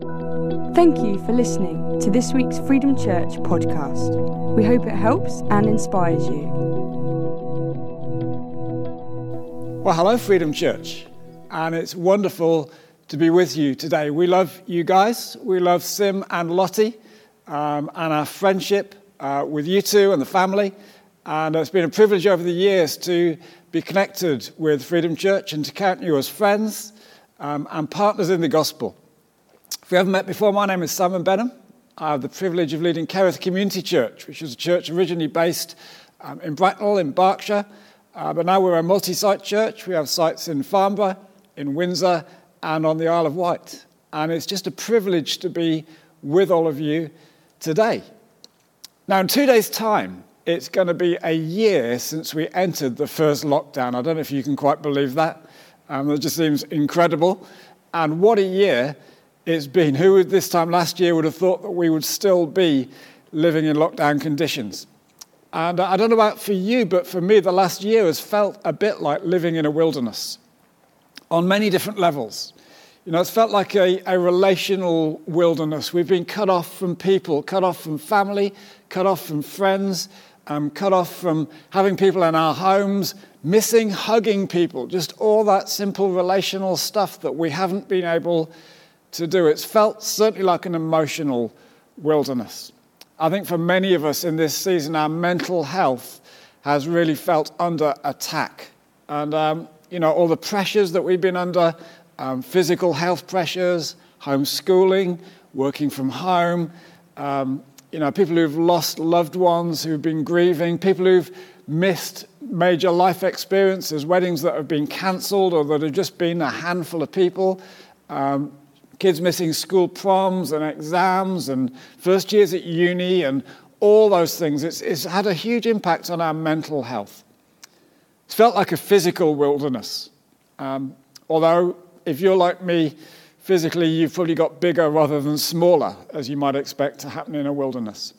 Thank you for listening to this week's Freedom Church podcast. We hope it helps and inspires you. Well, hello, Freedom Church, and it's wonderful to be with you today. We love you guys. We love Sim and Lottie um, and our friendship uh, with you two and the family. And it's been a privilege over the years to be connected with Freedom Church and to count you as friends um, and partners in the gospel. If we haven't met before, my name is Simon Benham. I have the privilege of leading Kerith Community Church, which is a church originally based um, in Bracknell in Berkshire. Uh, but now we're a multi site church. We have sites in Farnborough, in Windsor, and on the Isle of Wight. And it's just a privilege to be with all of you today. Now, in two days' time, it's going to be a year since we entered the first lockdown. I don't know if you can quite believe that. Um, it just seems incredible. And what a year it's been. Who this time last year would have thought that we would still be living in lockdown conditions? And I don't know about for you, but for me, the last year has felt a bit like living in a wilderness on many different levels. You know, it's felt like a, a relational wilderness. We've been cut off from people, cut off from family, cut off from friends, um, cut off from having people in our homes, missing hugging people, just all that simple relational stuff that we haven't been able to do. It's felt certainly like an emotional wilderness. I think for many of us in this season, our mental health has really felt under attack. And, um, you know, all the pressures that we've been under um, physical health pressures, homeschooling, working from home, um, you know, people who've lost loved ones, who've been grieving, people who've missed major life experiences, weddings that have been cancelled or that have just been a handful of people, um, kids missing school proms and exams and first years at uni and all those things. It's, it's had a huge impact on our mental health. It's felt like a physical wilderness. Um, although, if you're like me, physically you've probably got bigger rather than smaller, as you might expect to happen in a wilderness.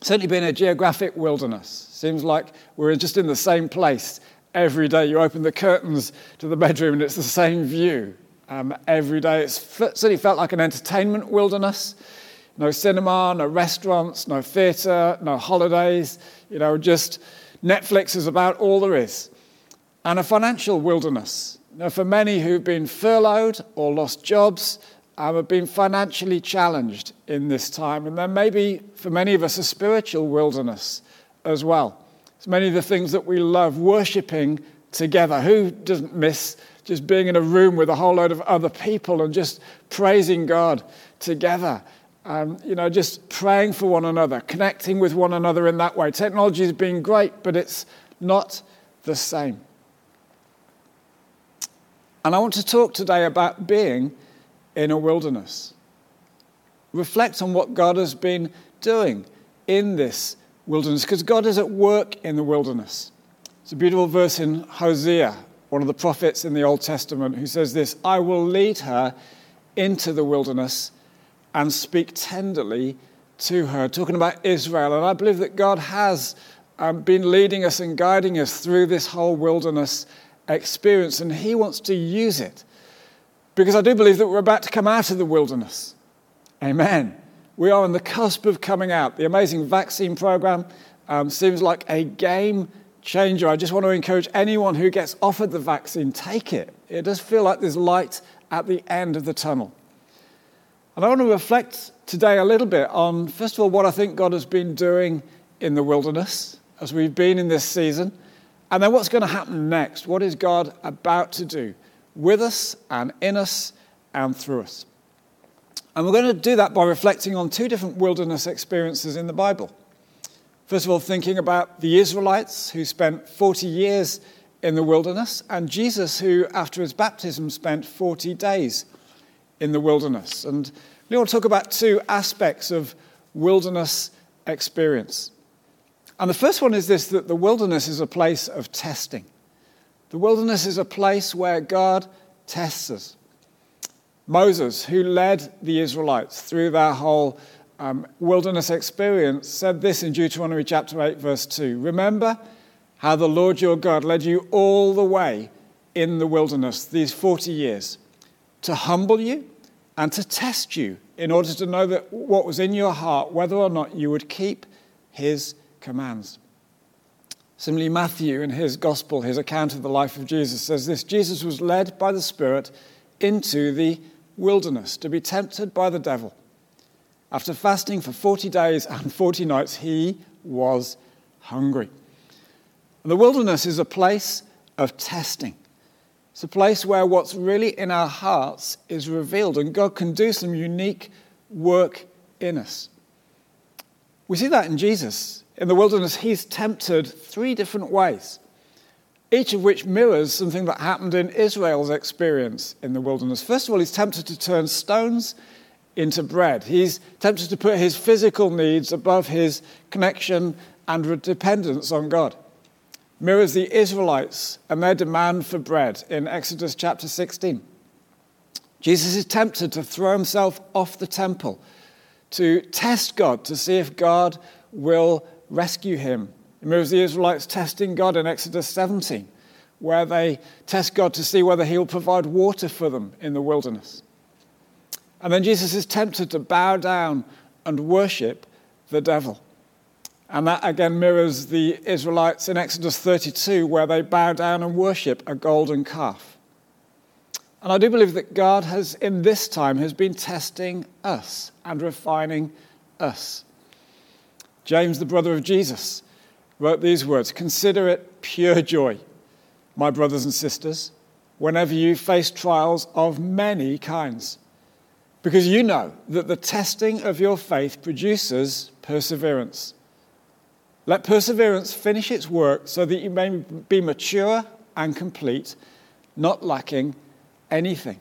Certainly been a geographic wilderness. Seems like we're just in the same place every day. You open the curtains to the bedroom and it's the same view um, every day. It certainly felt like an entertainment wilderness. No cinema, no restaurants, no theatre, no holidays. You know, just Netflix is about all there is. And a financial wilderness. Know, for many who've been furloughed or lost jobs, um, have been financially challenged in this time. And then maybe for many of us, a spiritual wilderness as well. It's many of the things that we love, worshipping together. Who doesn't miss just being in a room with a whole load of other people and just praising God together. Um, you know, just praying for one another, connecting with one another in that way. Technology has been great, but it's not the same. And I want to talk today about being in a wilderness. Reflect on what God has been doing in this wilderness, because God is at work in the wilderness. It's a beautiful verse in Hosea one of the prophets in the Old Testament, who says this I will lead her into the wilderness and speak tenderly to her, talking about Israel. And I believe that God has um, been leading us and guiding us through this whole wilderness experience, and He wants to use it. Because I do believe that we're about to come out of the wilderness. Amen. We are on the cusp of coming out. The amazing vaccine program um, seems like a game changer. I just want to encourage anyone who gets offered the vaccine, take it. It does feel like there's light at the end of the tunnel. And I want to reflect today a little bit on, first of all, what I think God has been doing in the wilderness as we've been in this season, and then what's going to happen next. What is God about to do with us and in us and through us? And we're going to do that by reflecting on two different wilderness experiences in the Bible. First of all, thinking about the Israelites who spent 40 years in the wilderness, and Jesus, who after his baptism spent 40 days in the wilderness. And we want to talk about two aspects of wilderness experience. And the first one is this that the wilderness is a place of testing. The wilderness is a place where God tests us. Moses, who led the Israelites through their whole um, wilderness experience, said this in Deuteronomy chapter 8, verse 2 Remember how the Lord your God led you all the way in the wilderness these 40 years to humble you and to test you in order to know that what was in your heart, whether or not you would keep his commands. Similarly, Matthew, in his gospel, his account of the life of Jesus, says this Jesus was led by the Spirit into the wilderness to be tempted by the devil. After fasting for 40 days and 40 nights, he was hungry. The wilderness is a place of testing. It's a place where what's really in our hearts is revealed, and God can do some unique work in us. We see that in Jesus. In the wilderness, he's tempted three different ways, each of which mirrors something that happened in Israel's experience in the wilderness. First of all, he's tempted to turn stones into bread. He's tempted to put his physical needs above his connection and dependence on God mirrors the Israelites and their demand for bread in Exodus chapter 16. Jesus is tempted to throw himself off the temple to test God, to see if God will rescue him. It mirrors the Israelites testing God in Exodus 17, where they test God to see whether he'll provide water for them in the wilderness. And then Jesus is tempted to bow down and worship the devil. And that again mirrors the Israelites in Exodus 32, where they bow down and worship a golden calf. And I do believe that God has, in this time, has been testing us and refining us. James, the brother of Jesus, wrote these words Consider it pure joy, my brothers and sisters, whenever you face trials of many kinds, because you know that the testing of your faith produces perseverance. Let perseverance finish its work so that you may be mature and complete, not lacking anything.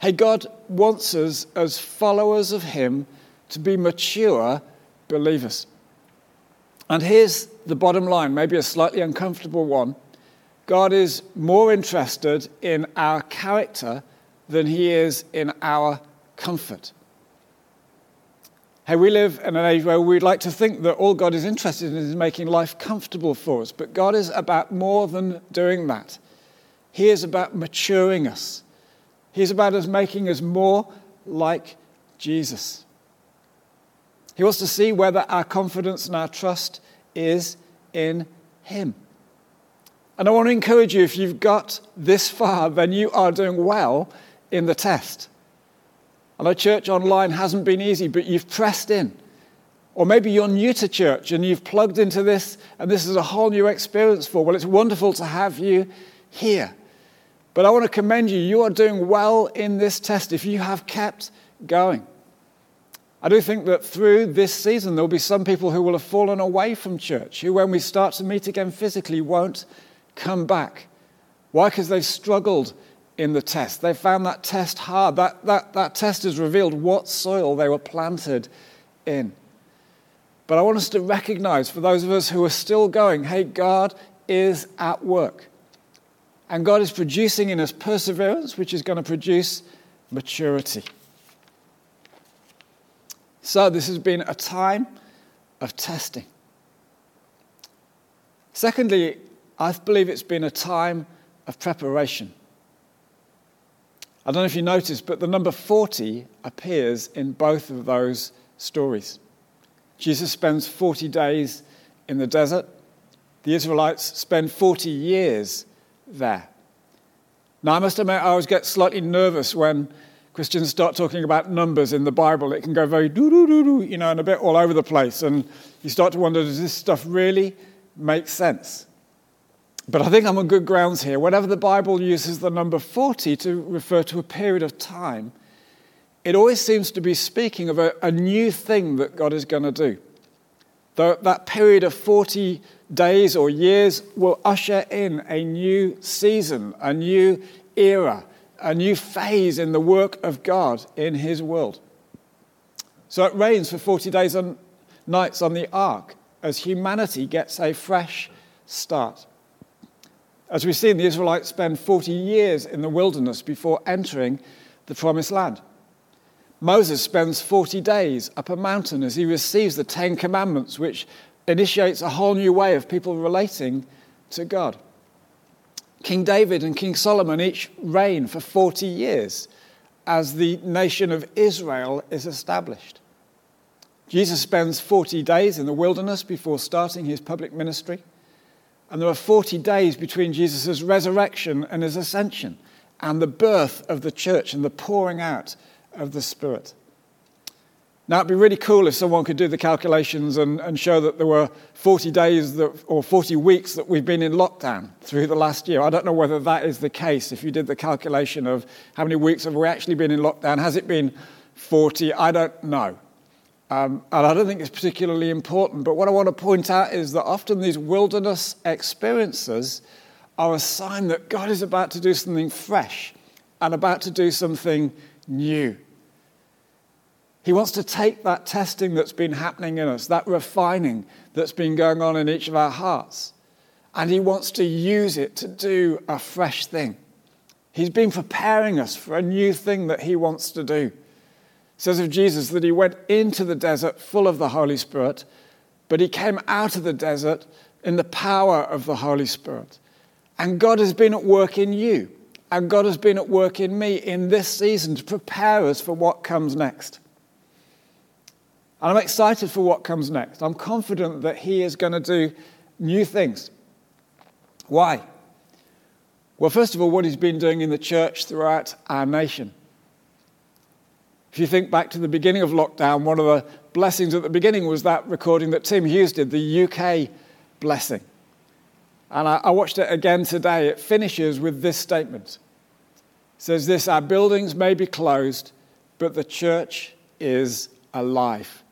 Hey, God wants us as followers of Him to be mature believers. And here's the bottom line, maybe a slightly uncomfortable one. God is more interested in our character than He is in our comfort. Hey, we live in an age where we'd like to think that all God is interested in is making life comfortable for us, but God is about more than doing that. He is about maturing us, He is about us making us more like Jesus. He wants to see whether our confidence and our trust is in Him. And I want to encourage you if you've got this far, then you are doing well in the test. I know church online hasn't been easy, but you've pressed in. Or maybe you're new to church and you've plugged into this and this is a whole new experience for. Well, it's wonderful to have you here. But I want to commend you. You are doing well in this test if you have kept going. I do think that through this season, there will be some people who will have fallen away from church, who, when we start to meet again physically, won't come back. Why? Because they've struggled in the test. They found that test hard. That, that, that test has revealed what soil they were planted in. But I want us to recognize, for those of us who are still going, hey, God is at work. And God is producing in us perseverance, which is going to produce maturity. So, this has been a time of testing. Secondly, I believe it's been a time of preparation. I don't know if you noticed, but the number 40 appears in both of those stories. Jesus spends 40 days in the desert. The Israelites spend 40 years there. Now, I must admit, I always get slightly nervous when Christians start talking about numbers in the Bible. It can go very doo doo doo doo, you know, and a bit all over the place. And you start to wonder does this stuff really make sense? But I think I'm on good grounds here. Whenever the Bible uses the number 40 to refer to a period of time, it always seems to be speaking of a, a new thing that God is going to do. That period of 40 days or years will usher in a new season, a new era, a new phase in the work of God in His world. So it rains for 40 days and nights on the ark as humanity gets a fresh start. As we've seen, the Israelites spend 40 years in the wilderness before entering the promised land. Moses spends 40 days up a mountain as he receives the Ten Commandments, which initiates a whole new way of people relating to God. King David and King Solomon each reign for 40 years as the nation of Israel is established. Jesus spends 40 days in the wilderness before starting his public ministry. And there are 40 days between Jesus' resurrection and his ascension and the birth of the church and the pouring out of the Spirit. Now, it'd be really cool if someone could do the calculations and, and show that there were 40 days that, or 40 weeks that we've been in lockdown through the last year. I don't know whether that is the case. If you did the calculation of how many weeks have we actually been in lockdown, has it been 40? I don't know. Um, and I don't think it's particularly important. But what I want to point out is that often these wilderness experiences are a sign that God is about to do something fresh and about to do something new. He wants to take that testing that's been happening in us, that refining that's been going on in each of our hearts, and He wants to use it to do a fresh thing. He's been preparing us for a new thing that He wants to do. Says of Jesus that He went into the desert full of the Holy Spirit, but He came out of the desert in the power of the Holy Spirit. And God has been at work in you, and God has been at work in me in this season to prepare us for what comes next. And I'm excited for what comes next. I'm confident that He is going to do new things. Why? Well, first of all, what He's been doing in the church throughout our nation. If you think back to the beginning of lockdown, one of the blessings at the beginning was that recording that Tim Hughes did, the UK blessing. And I, I watched it again today. It finishes with this statement. It says this Our buildings may be closed, but the church is alive.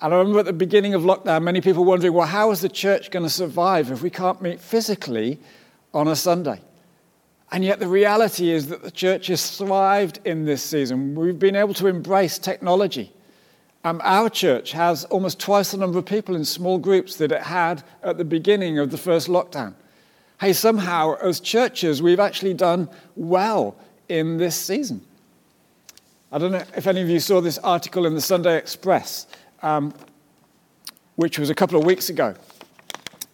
And I remember at the beginning of lockdown, many people wondering, well, how is the church going to survive if we can't meet physically on a Sunday? And yet the reality is that the church has thrived in this season. We've been able to embrace technology. Um, our church has almost twice the number of people in small groups that it had at the beginning of the first lockdown. Hey, somehow, as churches, we've actually done well in this season. I don't know if any of you saw this article in the Sunday Express um, which was a couple of weeks ago.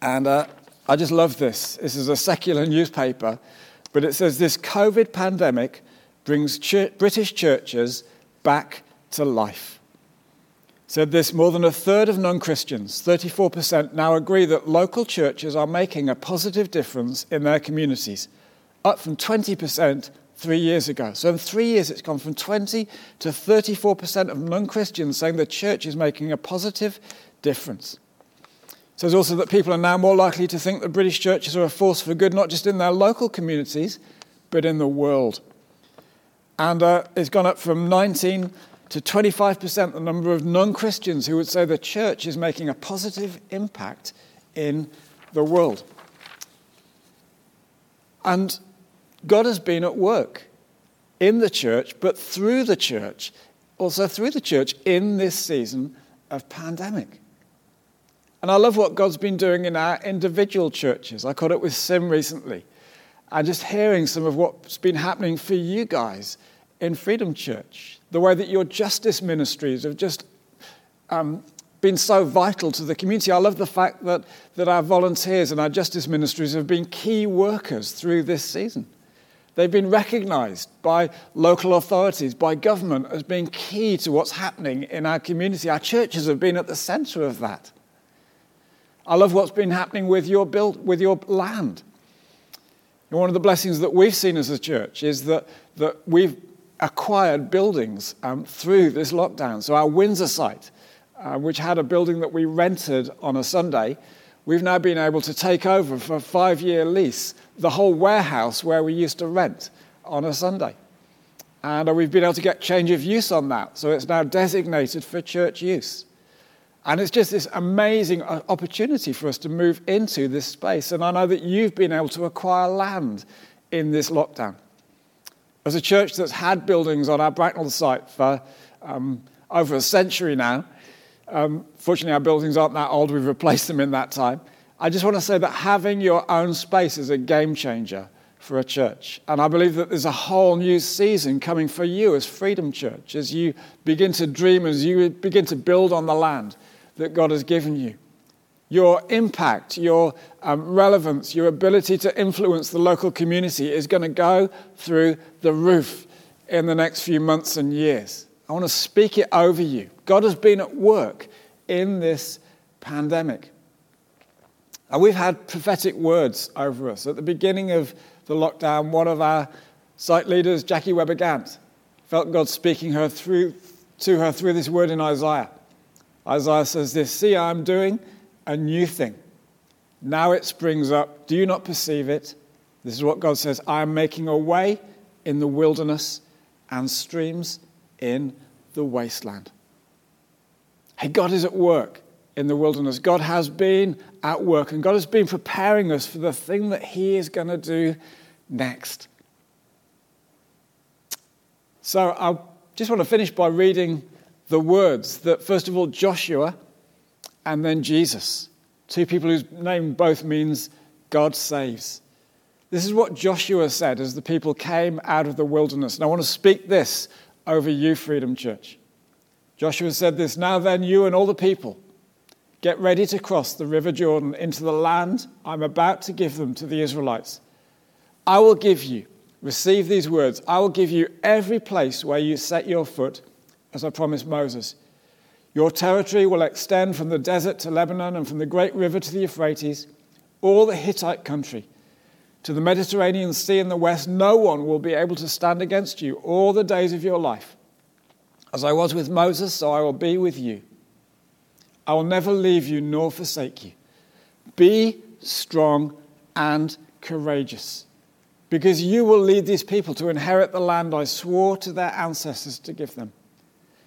And uh, I just love this. This is a secular newspaper, but it says this COVID pandemic brings ch- British churches back to life. said this more than a third of non Christians, 34%, now agree that local churches are making a positive difference in their communities, up from 20% three years ago. So in three years, it's gone from 20 to 34% of non Christians saying the church is making a positive difference. Says also that people are now more likely to think that British churches are a force for good, not just in their local communities, but in the world. And uh, it's gone up from 19 to 25% the number of non Christians who would say the church is making a positive impact in the world. And God has been at work in the church, but through the church, also through the church in this season of pandemic. And I love what God's been doing in our individual churches. I caught up with Sim recently, and just hearing some of what's been happening for you guys in Freedom Church, the way that your justice ministries have just um, been so vital to the community. I love the fact that, that our volunteers and our justice ministries have been key workers through this season. They've been recognized by local authorities, by government, as being key to what's happening in our community. Our churches have been at the center of that. I love what's been happening with your, build, with your land. And one of the blessings that we've seen as a church is that, that we've acquired buildings um, through this lockdown. So, our Windsor site, uh, which had a building that we rented on a Sunday, we've now been able to take over for a five year lease the whole warehouse where we used to rent on a Sunday. And uh, we've been able to get change of use on that, so it's now designated for church use. And it's just this amazing uh, opportunity for us to move into this space. And I know that you've been able to acquire land in this lockdown. As a church that's had buildings on our Bracknell site for um, over a century now, um, fortunately, our buildings aren't that old, we've replaced them in that time. I just want to say that having your own space is a game changer for a church. And I believe that there's a whole new season coming for you as Freedom Church, as you begin to dream, as you begin to build on the land that God has given you. Your impact, your um, relevance, your ability to influence the local community is going to go through the roof in the next few months and years. I want to speak it over you. God has been at work in this pandemic. And we've had prophetic words over us. At the beginning of the lockdown, one of our site leaders, Jackie Weber Gant, felt God speaking her through, to her through this word in Isaiah. Isaiah says this See, I'm doing a new thing. Now it springs up. Do you not perceive it? This is what God says I am making a way in the wilderness and streams in the wasteland. Hey, God is at work in the wilderness. God has been at work, and God has been preparing us for the thing that He is going to do next. So I just want to finish by reading the words that, first of all, Joshua and then Jesus, two people whose name both means God saves. This is what Joshua said as the people came out of the wilderness. And I want to speak this over you, Freedom Church. Joshua said this Now then, you and all the people, get ready to cross the river Jordan into the land I'm about to give them to the Israelites. I will give you, receive these words, I will give you every place where you set your foot, as I promised Moses. Your territory will extend from the desert to Lebanon and from the great river to the Euphrates, all the Hittite country to the Mediterranean Sea in the west, no one will be able to stand against you all the days of your life. As I was with Moses, so I will be with you. I will never leave you nor forsake you. Be strong and courageous, because you will lead these people to inherit the land I swore to their ancestors to give them.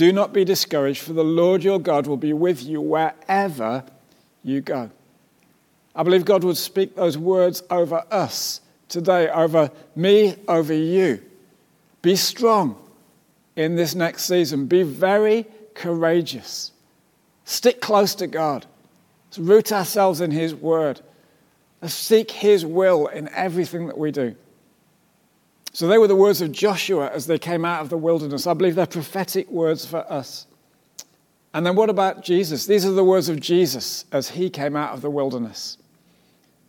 Do not be discouraged, for the Lord your God will be with you wherever you go. I believe God would speak those words over us today, over me, over you. Be strong in this next season. Be very courageous. Stick close to God. Let's root ourselves in His Word. Let's seek His will in everything that we do. So, they were the words of Joshua as they came out of the wilderness. I believe they're prophetic words for us. And then what about Jesus? These are the words of Jesus as he came out of the wilderness.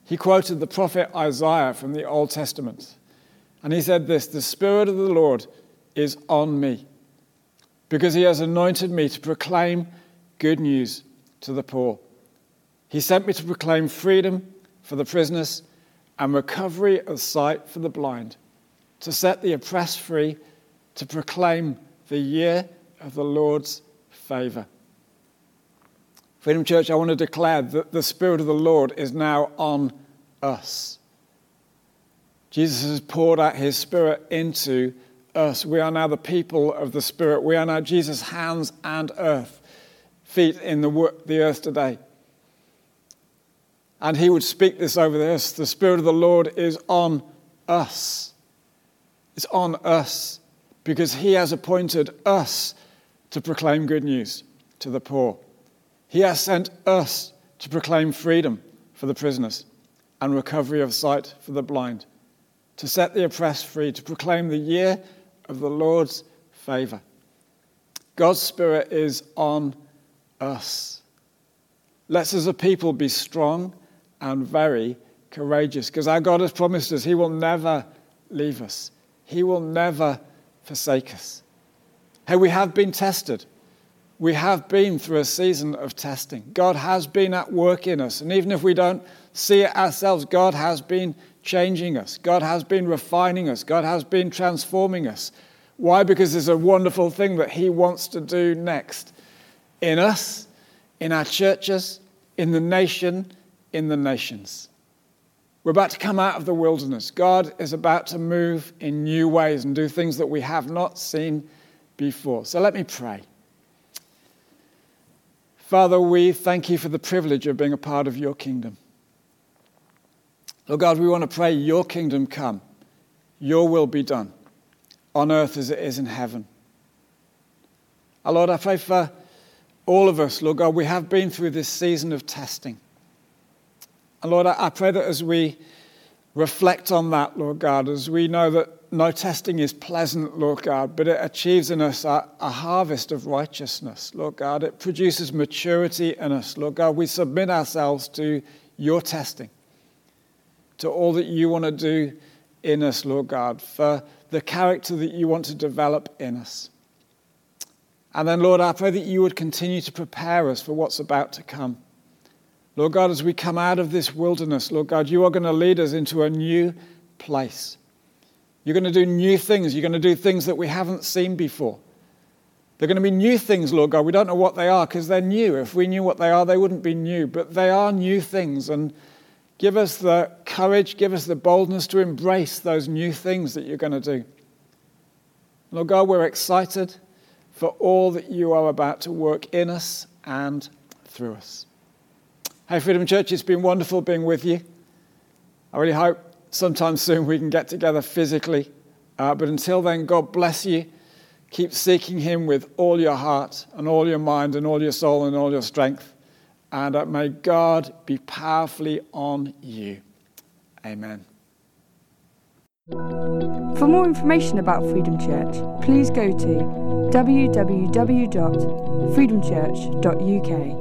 He quoted the prophet Isaiah from the Old Testament. And he said this The Spirit of the Lord is on me, because he has anointed me to proclaim good news to the poor. He sent me to proclaim freedom for the prisoners and recovery of sight for the blind, to set the oppressed free, to proclaim the year of the Lord's favor. Freedom Church, I want to declare that the Spirit of the Lord is now on us. Jesus has poured out his Spirit into us. We are now the people of the Spirit. We are now Jesus' hands and earth, feet in the, the earth today. And he would speak this over this. The Spirit of the Lord is on us. It's on us because he has appointed us to proclaim good news to the poor. He has sent us to proclaim freedom for the prisoners and recovery of sight for the blind, to set the oppressed free, to proclaim the year of the Lord's favor. God's Spirit is on us. Let's, as a people, be strong and very courageous because our God has promised us He will never leave us, He will never forsake us. Hey, we have been tested we have been through a season of testing. God has been at work in us. And even if we don't see it ourselves, God has been changing us. God has been refining us. God has been transforming us. Why? Because there's a wonderful thing that He wants to do next in us, in our churches, in the nation, in the nations. We're about to come out of the wilderness. God is about to move in new ways and do things that we have not seen before. So let me pray. Father, we thank you for the privilege of being a part of your kingdom. Lord God, we want to pray your kingdom come, your will be done, on earth as it is in heaven. Uh, Lord, I pray for all of us, Lord God, we have been through this season of testing. And Lord, I pray that as we reflect on that, Lord God, as we know that no testing is pleasant, Lord God, but it achieves in us a, a, harvest of righteousness, Lord God. It produces maturity in us, Lord God. We submit ourselves to your testing, to all that you want to do in us, Lord God, for the character that you want to develop in us. And then, Lord, I pray that you would continue to prepare us for what's about to come. Lord God, as we come out of this wilderness, Lord God, you are going to lead us into a new place. You're going to do new things. You're going to do things that we haven't seen before. They're going to be new things, Lord God. We don't know what they are because they're new. If we knew what they are, they wouldn't be new. But they are new things. And give us the courage, give us the boldness to embrace those new things that you're going to do. Lord God, we're excited for all that you are about to work in us and through us. Hey, Freedom Church, it's been wonderful being with you. I really hope sometime soon we can get together physically. Uh, but until then, God bless you. Keep seeking Him with all your heart and all your mind and all your soul and all your strength. And uh, may God be powerfully on you. Amen. For more information about Freedom Church, please go to www.freedomchurch.uk.